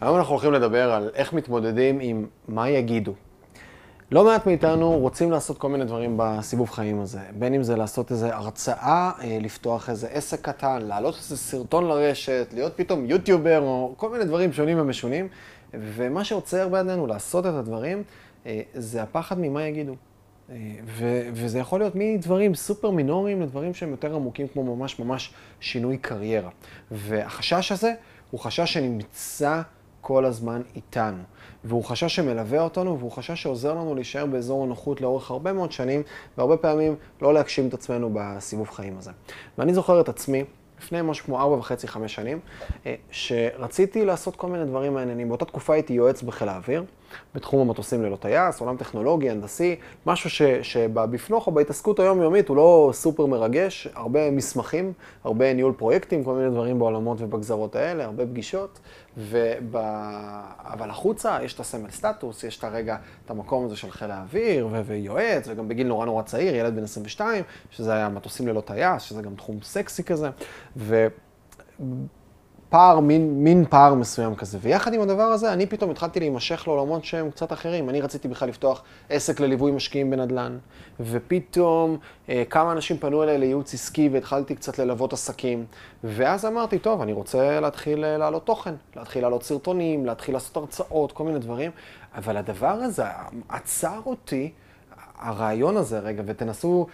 היום אנחנו הולכים לדבר על איך מתמודדים עם מה יגידו. לא מעט מאיתנו רוצים לעשות כל מיני דברים בסיבוב חיים הזה, בין אם זה לעשות איזו הרצאה, אה, לפתוח איזה עסק קטן, להעלות איזה סרטון לרשת, להיות פתאום יוטיובר או כל מיני דברים שונים ומשונים, ומה שעוצר בידינו לעשות את הדברים אה, זה הפחד ממה יגידו. אה, ו- וזה יכול להיות מדברים סופר מינוריים לדברים שהם יותר עמוקים, כמו ממש ממש שינוי קריירה. והחשש הזה הוא חשש שנמצא כל הזמן איתנו. והוא חשש שמלווה אותנו, והוא חשש שעוזר לנו להישאר באזור הנוחות לאורך הרבה מאוד שנים, והרבה פעמים לא להגשים את עצמנו בסיבוב חיים הזה. ואני זוכר את עצמי, לפני משהו כמו ארבע וחצי, חמש שנים, אה, שרציתי לעשות כל מיני דברים מעניינים. באותה תקופה הייתי יועץ בחיל האוויר, בתחום המטוסים ללא טייס, עולם טכנולוגי, הנדסי, משהו ש, שבפנוך או בהתעסקות היומיומית הוא לא סופר מרגש, הרבה מסמכים, הרבה ניהול פרויקטים, כל מיני דברים בעולמות ובגזרות האלה, הרבה פגישות, וב... אבל החוצה יש את הסמל סטטוס, יש את הרגע, את המקום הזה של חיל האוויר, ו... ויועץ, וגם בגיל נורא נורא צעיר, ילד בן 22, שזה היה מטוסים ללא טייס, שזה גם תחום סקסי כזה, ו... פער, מין, מין פער מסוים כזה. ויחד עם הדבר הזה, אני פתאום התחלתי להימשך לעולמות שהם קצת אחרים. אני רציתי בכלל לפתוח עסק לליווי משקיעים בנדל"ן, ופתאום אה, כמה אנשים פנו אליי לייעוץ עסקי והתחלתי קצת ללוות עסקים. ואז אמרתי, טוב, אני רוצה להתחיל אה, להעלות תוכן, להתחיל להעלות סרטונים, להתחיל לעשות הרצאות, כל מיני דברים. אבל הדבר הזה עצר אותי, הרעיון הזה רגע, ותנסו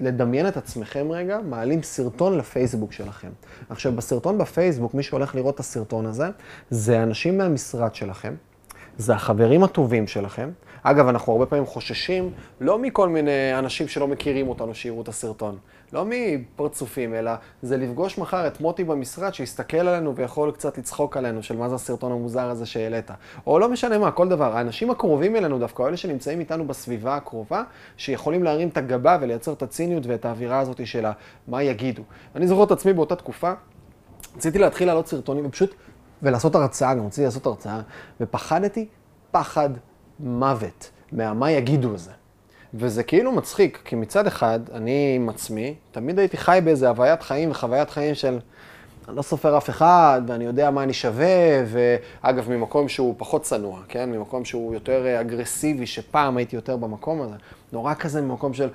לדמיין את עצמכם רגע, מעלים סרטון לפייסבוק שלכם. עכשיו, בסרטון בפייסבוק, מי שהולך לראות את הסרטון הזה, זה אנשים מהמשרד שלכם, זה החברים הטובים שלכם. אגב, אנחנו הרבה פעמים חוששים לא מכל מיני אנשים שלא מכירים אותנו שיראו את הסרטון. לא מפרצופים, אלא זה לפגוש מחר את מוטי במשרד, שיסתכל עלינו ויכול קצת לצחוק עלינו, של מה זה הסרטון המוזר הזה שהעלית. או לא משנה מה, כל דבר. האנשים הקרובים אלינו דווקא, אלה שנמצאים איתנו בסביבה הקרובה, שיכולים להרים את הגבה ולייצר את הציניות ואת האווירה הזאת של מה יגידו. אני זוכר את עצמי באותה תקופה, רציתי להתחיל לעלות סרטונים ופשוט, ולעשות הרצאה, גם רציתי לעשות הרצאה, ופחדתי פחד מוות מהמה יגידו הזה. וזה כאילו מצחיק, כי מצד אחד, אני עם עצמי, תמיד הייתי חי באיזה הוויית חיים וחוויית חיים של אני לא סופר אף אחד, ואני יודע מה אני שווה, ואגב, ממקום שהוא פחות צנוע, כן? ממקום שהוא יותר אגרסיבי, שפעם הייתי יותר במקום הזה. נורא כזה ממקום של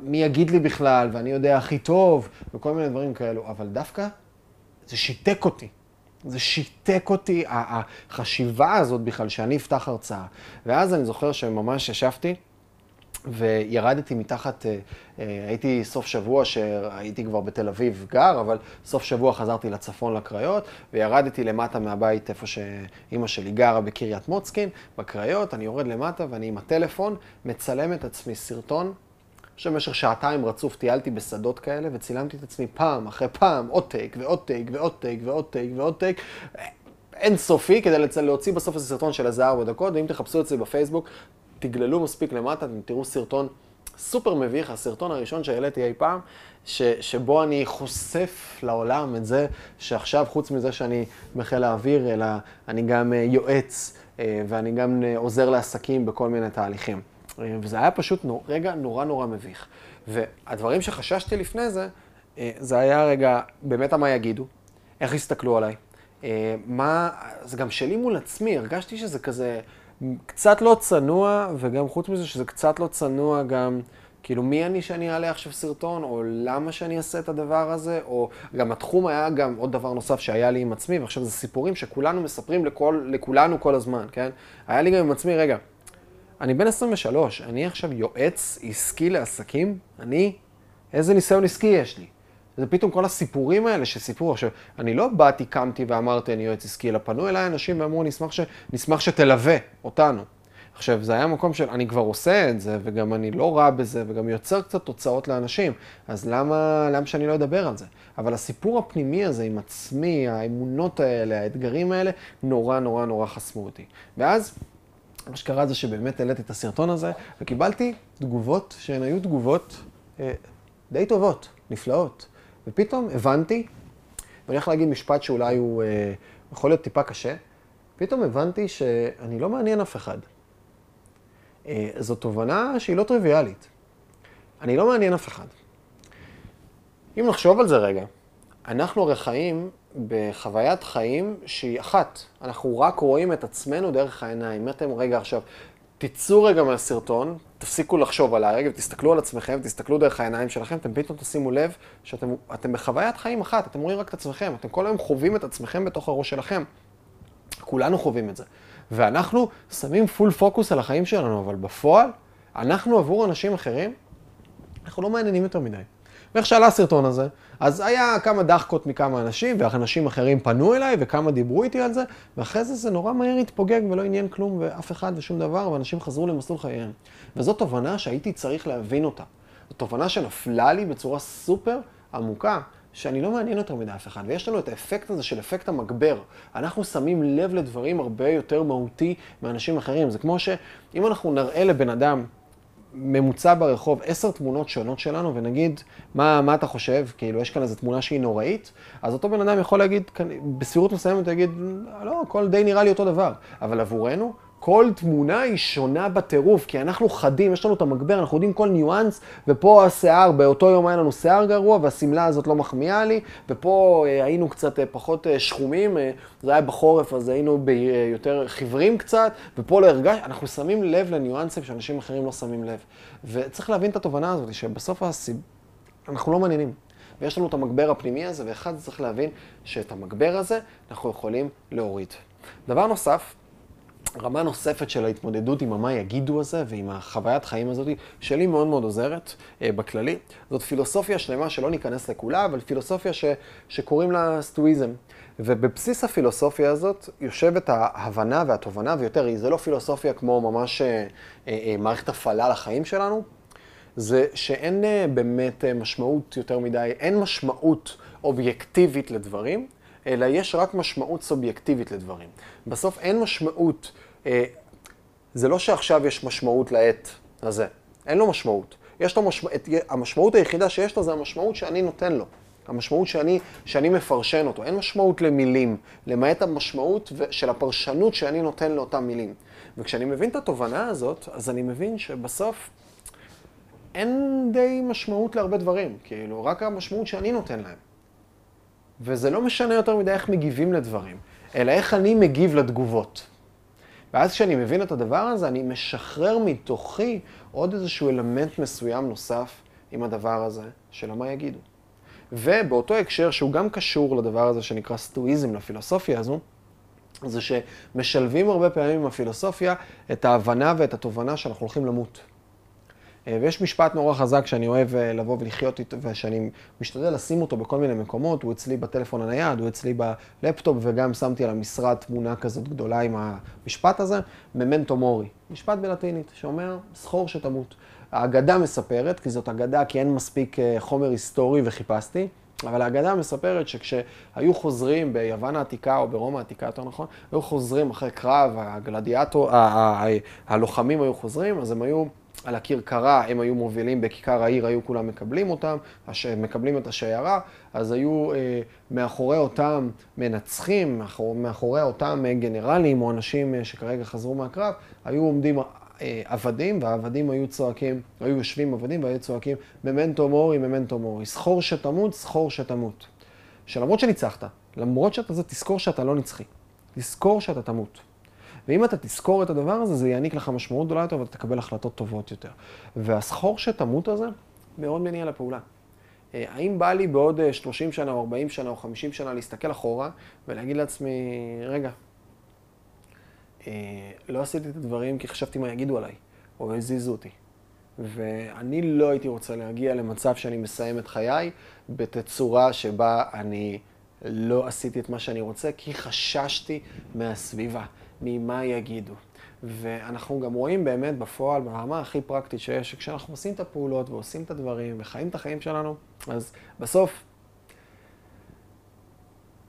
מי יגיד לי בכלל, ואני יודע הכי טוב, וכל מיני דברים כאלו. אבל דווקא זה שיתק אותי. זה שיתק אותי, החשיבה הזאת בכלל, שאני אפתח הרצאה. ואז אני זוכר שממש ישבתי, וירדתי מתחת, אה, אה, הייתי סוף שבוע שהייתי כבר בתל אביב גר, אבל סוף שבוע חזרתי לצפון לקריות, וירדתי למטה מהבית איפה שאימא שלי גרה בקריית מוצקין, בקריות, אני יורד למטה ואני עם הטלפון מצלם את עצמי סרטון. שבמשך שעתיים רצוף טיילתי בשדות כאלה וצילמתי את עצמי פעם אחרי פעם, עוד טייק ועוד טייק ועוד טייק ועוד טייק ועוד טייק. אינסופי כדי להוציא בסוף איזה סרטון של איזה ארבע דקות, ואם תחפשו את זה בפייסבוק, תגללו מספיק למטה, אתם תראו סרטון סופר מביך, הסרטון הראשון שהעליתי אי פעם, ש, שבו אני חושף לעולם את זה שעכשיו, חוץ מזה שאני בחיל האוויר, אלא אני גם אה, יועץ אה, ואני גם אה, עוזר לעסקים בכל מיני תהליכים. וזה היה פשוט נור, רגע נורא נורא מביך. והדברים שחששתי לפני זה, זה היה רגע, באמת מה יגידו, איך יסתכלו עליי, מה, זה גם שלי מול עצמי, הרגשתי שזה כזה... קצת לא צנוע, וגם חוץ מזה שזה קצת לא צנוע גם, כאילו מי אני שאני אעלה עכשיו סרטון, או למה שאני אעשה את הדבר הזה, או גם התחום היה גם עוד דבר נוסף שהיה לי עם עצמי, ועכשיו זה סיפורים שכולנו מספרים לכל, לכולנו כל הזמן, כן? היה לי גם עם עצמי, רגע, אני בן 23, אני עכשיו יועץ עסקי לעסקים, אני, איזה ניסיון עסקי יש לי? זה פתאום כל הסיפורים האלה שסיפרו. עכשיו, אני לא באתי, קמתי ואמרתי, אני יועץ עסקי, אלא פנו אליי אנשים ואמרו, נשמח, ש... נשמח שתלווה אותנו. עכשיו, זה היה מקום של, אני כבר עושה את זה, וגם אני לא רע בזה, וגם יוצר קצת תוצאות לאנשים, אז למה, למה שאני לא אדבר על זה? אבל הסיפור הפנימי הזה עם עצמי, האמונות האלה, האתגרים האלה, נורא נורא נורא חסמו אותי. ואז, מה שקרה זה שבאמת העליתי את הסרטון הזה, וקיבלתי תגובות שהן היו תגובות אה, די טובות, נפלאות. ופתאום הבנתי, ואני הולך להגיד משפט שאולי הוא אה, יכול להיות טיפה קשה, פתאום הבנתי שאני לא מעניין אף אחד. אה, זו תובנה שהיא לא טריוויאלית. אני לא מעניין אף אחד. אם נחשוב על זה רגע, אנחנו הרי חיים בחוויית חיים שהיא אחת. אנחנו רק רואים את עצמנו דרך העיניים. אתם רגע עכשיו, תצאו רגע מהסרטון, תפסיקו לחשוב עליי רגע, ותסתכלו על עצמכם, תסתכלו דרך העיניים שלכם, אתם פתאום תשימו לב שאתם בחוויית חיים אחת, אתם רואים רק את עצמכם, אתם כל היום חווים את עצמכם בתוך הראש שלכם. כולנו חווים את זה. ואנחנו שמים פול פוקוס על החיים שלנו, אבל בפועל, אנחנו עבור אנשים אחרים, אנחנו לא מעניינים יותר מדי. ואיך שעלה הסרטון הזה, אז היה כמה דחקות מכמה אנשים, ואנשים אחרים פנו אליי, וכמה דיברו איתי על זה, ואחרי זה זה נורא מהר התפוגג ולא עניין כלום ואף אחד ושום דבר, ואנשים חזרו למסלול חייהם. וזו תובנה שהייתי צריך להבין אותה. זו תובנה שנפלה לי בצורה סופר עמוקה, שאני לא מעניין יותר מדי אף אחד, ויש לנו את האפקט הזה של אפקט המגבר. אנחנו שמים לב לדברים הרבה יותר מהותי מאנשים אחרים. זה כמו שאם אנחנו נראה לבן אדם ממוצע ברחוב עשר תמונות שונות שלנו, ונגיד, מה, מה אתה חושב? כאילו, יש כאן איזו תמונה שהיא נוראית, אז אותו בן אדם יכול להגיד, בסבירות מסוימת, הוא יגיד, לא, הכל די נראה לי אותו דבר. אבל עבורנו, כל תמונה היא שונה בטירוף, כי אנחנו חדים, יש לנו את המגבר, אנחנו יודעים כל ניואנס, ופה השיער, באותו יום היה לנו שיער גרוע, והשמלה הזאת לא מחמיאה לי, ופה אה, היינו קצת אה, פחות אה, שחומים, אה, זה היה בחורף, אז היינו ב, אה, יותר חיוורים קצת, ופה לא הרגש, אנחנו שמים לב לניואנסים שאנשים אחרים לא שמים לב. וצריך להבין את התובנה הזאת, שבסוף הסיב... אנחנו לא מעניינים. ויש לנו את המגבר הפנימי הזה, ואחד צריך להבין שאת המגבר הזה אנחנו יכולים להוריד. דבר נוסף, רמה נוספת של ההתמודדות עם המה יגידו הזה ועם החוויית חיים הזאת, שלי מאוד מאוד עוזרת אה, בכללי. זאת פילוסופיה שלמה שלא ניכנס לכולה, אבל פילוסופיה ש, שקוראים לה סטואיזם. ובבסיס הפילוסופיה הזאת יושבת ההבנה והתובנה, ויותר, זה לא פילוסופיה כמו ממש אה, אה, אה, מערכת הפעלה לחיים שלנו, זה שאין אה, באמת אה, משמעות יותר מדי, אין משמעות אובייקטיבית לדברים, אלא יש רק משמעות סובייקטיבית לדברים. בסוף אין משמעות, אה, זה לא שעכשיו יש משמעות לעת הזה, אין לו משמעות. יש לו משמעות, המשמעות היחידה שיש לו זה המשמעות שאני נותן לו. המשמעות שאני, שאני מפרשן אותו. אין משמעות למילים, למעט המשמעות של הפרשנות שאני נותן לאותן מילים. וכשאני מבין את התובנה הזאת, אז אני מבין שבסוף אין די משמעות להרבה דברים. כאילו, רק המשמעות שאני נותן להם. וזה לא משנה יותר מדי איך מגיבים לדברים, אלא איך אני מגיב לתגובות. ואז כשאני מבין את הדבר הזה, אני משחרר מתוכי עוד איזשהו אלמנט מסוים נוסף עם הדבר הזה של מה יגידו. ובאותו הקשר, שהוא גם קשור לדבר הזה שנקרא סטואיזם, לפילוסופיה הזו, זה שמשלבים הרבה פעמים עם הפילוסופיה את ההבנה ואת התובנה שאנחנו הולכים למות. אה, ויש משפט נורא חזק שאני אוהב אה, לבוא ולחיות איתו, ושאני משתדל לשים אותו בכל מיני מקומות, הוא אצלי בטלפון הנייד, הוא אצלי בלפטופ, וגם שמתי על המשרד תמונה כזאת גדולה עם המשפט הזה, memento mori. משפט בלטינית, שאומר, זכור שתמות. האגדה מספרת, כי זאת אגדה, כי אין מספיק אה, חומר היסטורי וחיפשתי, אבל האגדה מספרת שכשהיו חוזרים ביוון העתיקה, או ברומא העתיקה, יותר נכון, היו חוזרים אחרי קרב, הגלדיאטור, הלוחמים היו חוזרים, אז הם היו... על הכרכרה, הם היו מובילים בכיכר העיר, היו כולם מקבלים אותם, מקבלים את השיירה, אז היו אה, מאחורי אותם מנצחים, מאחורי, מאחורי אותם גנרלים או אנשים אה, שכרגע חזרו מהקרב, היו עומדים עבדים, והעבדים היו צועקים, היו יושבים עבדים והיו צועקים, ממנטו מורי, ממנטו מורי, זכור שתמות, זכור שתמות. שלמרות שניצחת, למרות שאתה זה, תזכור שאתה לא נצחי. תזכור שאתה תמות. ואם אתה תזכור את הדבר הזה, זה יעניק לך משמעות גדולה יותר ואתה תקבל החלטות טובות יותר. והסחור שתמות הזה מאוד מניע לפעולה. אה, האם בא לי בעוד 30 אה, שנה או 40 שנה או 50 שנה להסתכל אחורה ולהגיד לעצמי, רגע, אה, לא עשיתי את הדברים כי חשבתי מה יגידו עליי, או הזיזו אותי. ואני לא הייתי רוצה להגיע למצב שאני מסיים את חיי בתצורה שבה אני לא עשיתי את מה שאני רוצה, כי חששתי מהסביבה. ממה יגידו. ואנחנו גם רואים באמת בפועל, ברמה הכי פרקטית שיש, שכשאנחנו עושים את הפעולות ועושים את הדברים וחיים את החיים שלנו, אז בסוף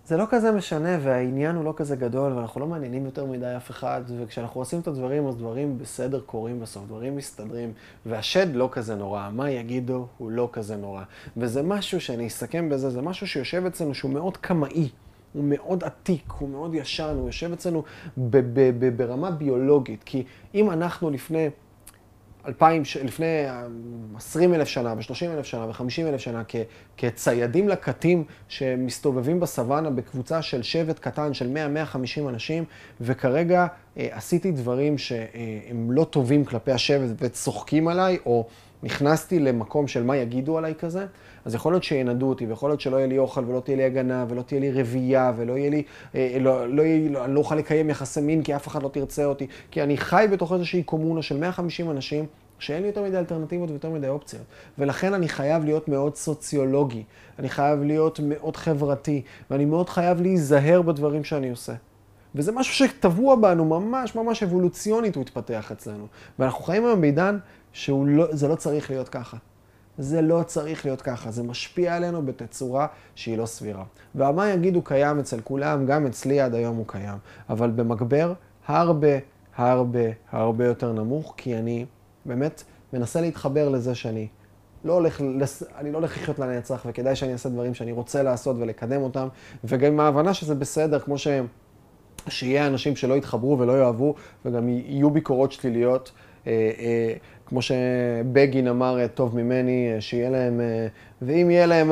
זה לא כזה משנה והעניין הוא לא כזה גדול ואנחנו לא מעניינים יותר מדי אף אחד, וכשאנחנו עושים את הדברים, אז דברים בסדר קורים בסוף, דברים מסתדרים, והשד לא כזה נורא, מה יגידו הוא לא כזה נורא. וזה משהו שאני אסכם בזה, זה משהו שיושב אצלנו שהוא מאוד קמאי. הוא מאוד עתיק, הוא מאוד ישן, הוא יושב אצלנו ברמה ביולוגית. כי אם אנחנו לפני אלפיים, לפני עשרים אלף שנה, ושלושים אלף שנה, וחמישים אלף שנה, כ, כציידים לקטים שמסתובבים בסוואנה בקבוצה של שבט קטן של 100-150 אנשים, וכרגע אה, עשיתי דברים שהם לא טובים כלפי השבט וצוחקים עליי, או נכנסתי למקום של מה יגידו עליי כזה, אז יכול להיות שינדו אותי, ויכול להיות שלא יהיה לי אוכל, ולא תהיה לי הגנה, ולא תהיה לי רבייה, ולא יהיה לי, אה, לא, לא, לא, אני לא אוכל לקיים יחסי מין, כי אף אחד לא תרצה אותי, כי אני חי בתוך איזושהי קומונה של 150 אנשים, שאין לי יותר מדי אלטרנטיבות ויותר מדי אופציות. ולכן אני חייב להיות מאוד סוציולוגי, אני חייב להיות מאוד חברתי, ואני מאוד חייב להיזהר בדברים שאני עושה. וזה משהו שטבוע בנו, ממש ממש אבולוציונית הוא התפתח אצלנו. ואנחנו חיים היום בעידן שזה לא צריך להיות ככה. זה לא צריך להיות ככה, זה משפיע עלינו בתצורה שהיא לא סבירה. והמה יגידו קיים אצל כולם, גם אצלי עד היום הוא קיים, אבל במגבר הרבה, הרבה, הרבה יותר נמוך, כי אני באמת מנסה להתחבר לזה שאני לא הולך, אני לא הולך לחיות לנצח, וכדאי שאני אעשה דברים שאני רוצה לעשות ולקדם אותם, וגם עם ההבנה שזה בסדר, כמו שהם, שיהיה אנשים שלא יתחברו ולא יאהבו, וגם יהיו ביקורות שליליות. אה, אה, כמו שבגין אמר אה, טוב ממני, שיהיה להם, ואם יהיה להם,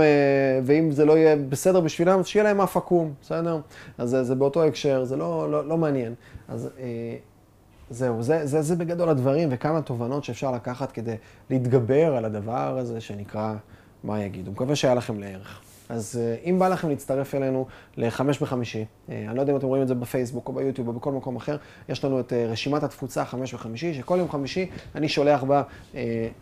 ואם זה לא יהיה בסדר בשבילם, שיהיה להם אף עקום, בסדר? אז זה, זה באותו הקשר, זה לא, לא, לא מעניין. אז זהו, זה, זה, זה בגדול הדברים וכמה תובנות שאפשר לקחת כדי להתגבר על הדבר הזה שנקרא מה יגידו. מקווה שהיה לכם לערך. אז אה, אם בא לכם להצטרף אלינו לחמש בחמישי, אה, אני לא יודע אם אתם רואים את זה בפייסבוק או ביוטיוב או בכל מקום אחר, יש לנו את אה, רשימת התפוצה חמש בחמישי, שכל יום חמישי אני שולח בה,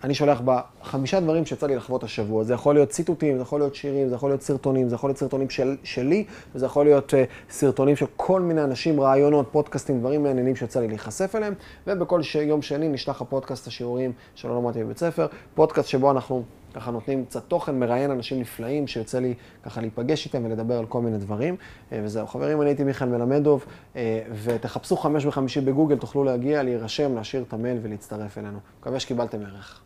אני שולח בה חמישה דברים שיצא לי לחוות השבוע. זה יכול להיות ציטוטים, זה יכול להיות שירים, זה יכול להיות סרטונים, זה יכול להיות סרטונים של, שלי, וזה יכול להיות סרטונים של כל מיני אנשים, רעיונות, פודקאסטים, דברים מעניינים שיצא לי להיחשף אליהם, ובכל ש... יום שני נשלח הפודקאסט השיעורים שלא למדתי בבית ספר, פודקאסט שבו אנחנו ככה נותנים קצת תוכן, מראיין אנשים נפלאים שיוצא לי ככה להיפגש איתם ולדבר על כל מיני דברים. אה, וזהו, חברים, אני הייתי מיכאל מלמדוב, אה, ותחפשו חמש וחמישי בגוגל, תוכלו להגיע, להירשם, להשאיר את המייל ולהצטרף אלינו. מקווה שקיבלתם ערך.